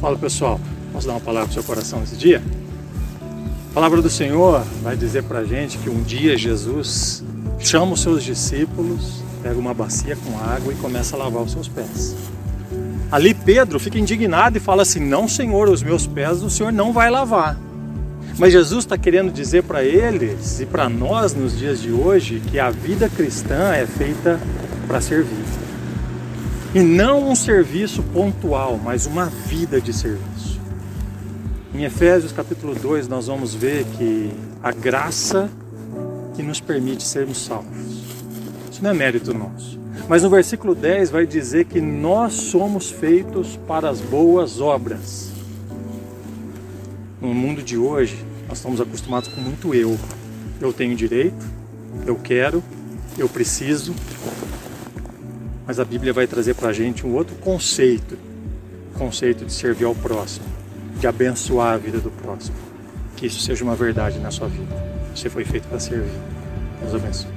Fala pessoal, posso dar uma palavra para o seu coração nesse dia? A palavra do Senhor vai dizer para a gente que um dia Jesus chama os seus discípulos, pega uma bacia com água e começa a lavar os seus pés. Ali Pedro fica indignado e fala assim: Não, Senhor, os meus pés o Senhor não vai lavar. Mas Jesus está querendo dizer para eles e para nós nos dias de hoje que a vida cristã é feita para servir. E não um serviço pontual, mas uma vida de serviço. Em Efésios capítulo 2 nós vamos ver que a graça que nos permite sermos salvos. Isso não é mérito nosso. Mas no versículo 10 vai dizer que nós somos feitos para as boas obras. No mundo de hoje, nós estamos acostumados com muito eu. Eu tenho direito, eu quero, eu preciso. Mas a Bíblia vai trazer para a gente um outro conceito: conceito de servir ao próximo, de abençoar a vida do próximo. Que isso seja uma verdade na sua vida. Você foi feito para servir. Deus abençoe.